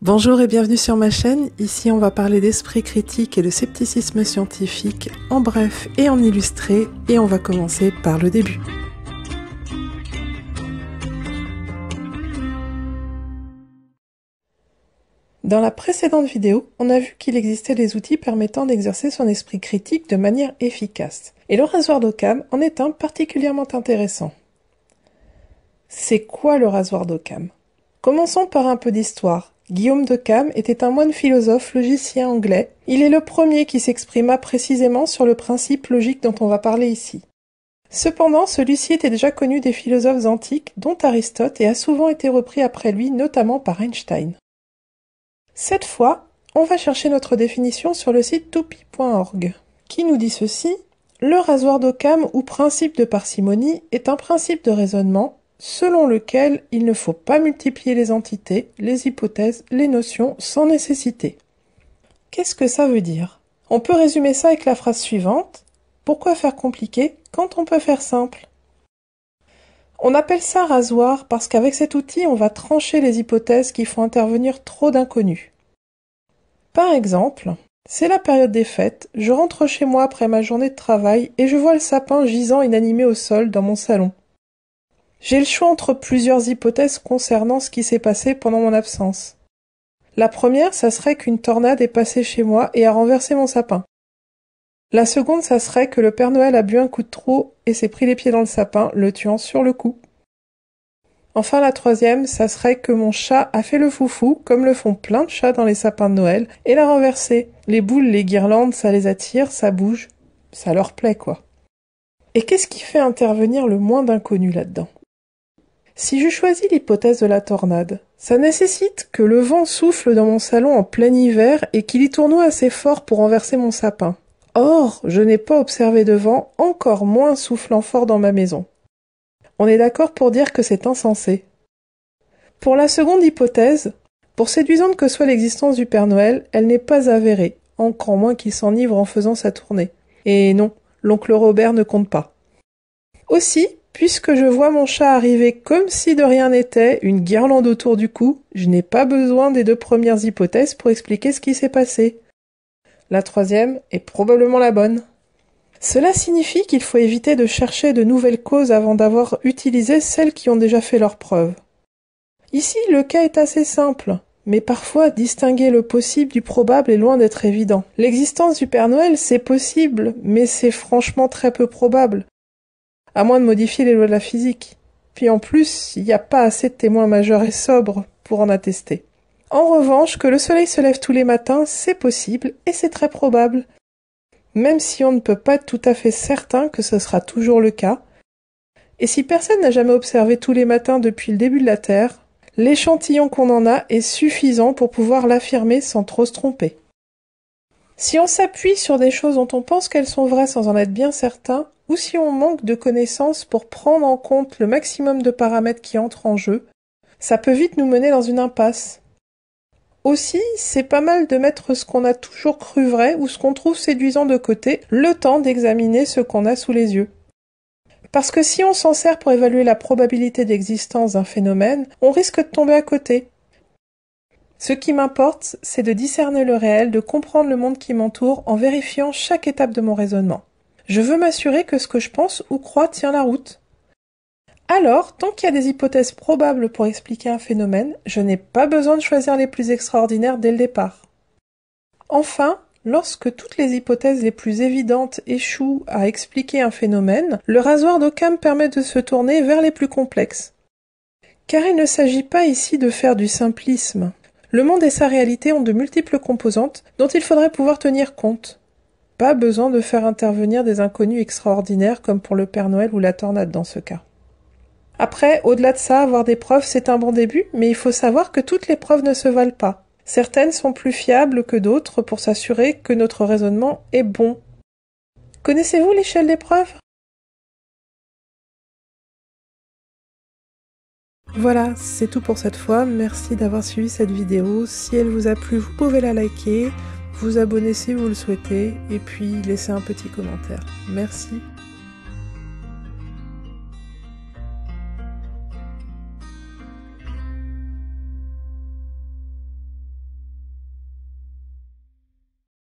Bonjour et bienvenue sur ma chaîne. Ici, on va parler d'esprit critique et de scepticisme scientifique en bref et en illustré. Et on va commencer par le début. Dans la précédente vidéo, on a vu qu'il existait des outils permettant d'exercer son esprit critique de manière efficace. Et le rasoir d'Occam en est un particulièrement intéressant. C'est quoi le rasoir d'Occam? Commençons par un peu d'histoire. Guillaume de Cam était un moine philosophe logicien anglais. Il est le premier qui s'exprima précisément sur le principe logique dont on va parler ici. Cependant, celui-ci était déjà connu des philosophes antiques, dont Aristote, et a souvent été repris après lui, notamment par Einstein. Cette fois, on va chercher notre définition sur le site toupie.org, qui nous dit ceci? Le rasoir d'Occam ou principe de parcimonie est un principe de raisonnement selon lequel il ne faut pas multiplier les entités, les hypothèses, les notions sans nécessité. Qu'est-ce que ça veut dire? On peut résumer ça avec la phrase suivante. Pourquoi faire compliqué quand on peut faire simple? On appelle ça rasoir parce qu'avec cet outil, on va trancher les hypothèses qui font intervenir trop d'inconnus. Par exemple, c'est la période des fêtes, je rentre chez moi après ma journée de travail et je vois le sapin gisant inanimé au sol dans mon salon. J'ai le choix entre plusieurs hypothèses concernant ce qui s'est passé pendant mon absence. La première, ça serait qu'une tornade est passée chez moi et a renversé mon sapin. La seconde, ça serait que le Père Noël a bu un coup de trop et s'est pris les pieds dans le sapin, le tuant sur le coup. Enfin, la troisième, ça serait que mon chat a fait le foufou, comme le font plein de chats dans les sapins de Noël, et l'a renversé. Les boules, les guirlandes, ça les attire, ça bouge, ça leur plaît, quoi. Et qu'est-ce qui fait intervenir le moins d'inconnus là-dedans? Si je choisis l'hypothèse de la tornade, ça nécessite que le vent souffle dans mon salon en plein hiver et qu'il y tournoie assez fort pour renverser mon sapin. Or, je n'ai pas observé de vent, encore moins soufflant fort dans ma maison. On est d'accord pour dire que c'est insensé. Pour la seconde hypothèse, pour séduisante que soit l'existence du Père Noël, elle n'est pas avérée, encore moins qu'il s'enivre en faisant sa tournée. Et non, l'oncle Robert ne compte pas. Aussi, Puisque je vois mon chat arriver comme si de rien n'était, une guirlande autour du cou, je n'ai pas besoin des deux premières hypothèses pour expliquer ce qui s'est passé. La troisième est probablement la bonne. Cela signifie qu'il faut éviter de chercher de nouvelles causes avant d'avoir utilisé celles qui ont déjà fait leurs preuves. Ici, le cas est assez simple, mais parfois distinguer le possible du probable est loin d'être évident. L'existence du Père Noël, c'est possible, mais c'est franchement très peu probable à moins de modifier les lois de la physique. Puis en plus, il n'y a pas assez de témoins majeurs et sobres pour en attester. En revanche, que le soleil se lève tous les matins, c'est possible et c'est très probable. Même si on ne peut pas être tout à fait certain que ce sera toujours le cas. Et si personne n'a jamais observé tous les matins depuis le début de la Terre, l'échantillon qu'on en a est suffisant pour pouvoir l'affirmer sans trop se tromper. Si on s'appuie sur des choses dont on pense qu'elles sont vraies sans en être bien certain, ou si on manque de connaissances pour prendre en compte le maximum de paramètres qui entrent en jeu, ça peut vite nous mener dans une impasse. Aussi, c'est pas mal de mettre ce qu'on a toujours cru vrai ou ce qu'on trouve séduisant de côté, le temps d'examiner ce qu'on a sous les yeux. Parce que si on s'en sert pour évaluer la probabilité d'existence d'un phénomène, on risque de tomber à côté, ce qui m'importe, c'est de discerner le réel, de comprendre le monde qui m'entoure en vérifiant chaque étape de mon raisonnement. Je veux m'assurer que ce que je pense ou crois tient la route. Alors, tant qu'il y a des hypothèses probables pour expliquer un phénomène, je n'ai pas besoin de choisir les plus extraordinaires dès le départ. Enfin, lorsque toutes les hypothèses les plus évidentes échouent à expliquer un phénomène, le rasoir d'Occam permet de se tourner vers les plus complexes. Car il ne s'agit pas ici de faire du simplisme. Le monde et sa réalité ont de multiples composantes dont il faudrait pouvoir tenir compte. Pas besoin de faire intervenir des inconnus extraordinaires comme pour le Père Noël ou la tornade dans ce cas. Après, au-delà de ça, avoir des preuves, c'est un bon début, mais il faut savoir que toutes les preuves ne se valent pas. Certaines sont plus fiables que d'autres pour s'assurer que notre raisonnement est bon. Connaissez-vous l'échelle des preuves? Voilà, c'est tout pour cette fois. Merci d'avoir suivi cette vidéo. Si elle vous a plu, vous pouvez la liker, vous abonner si vous le souhaitez, et puis laisser un petit commentaire. Merci.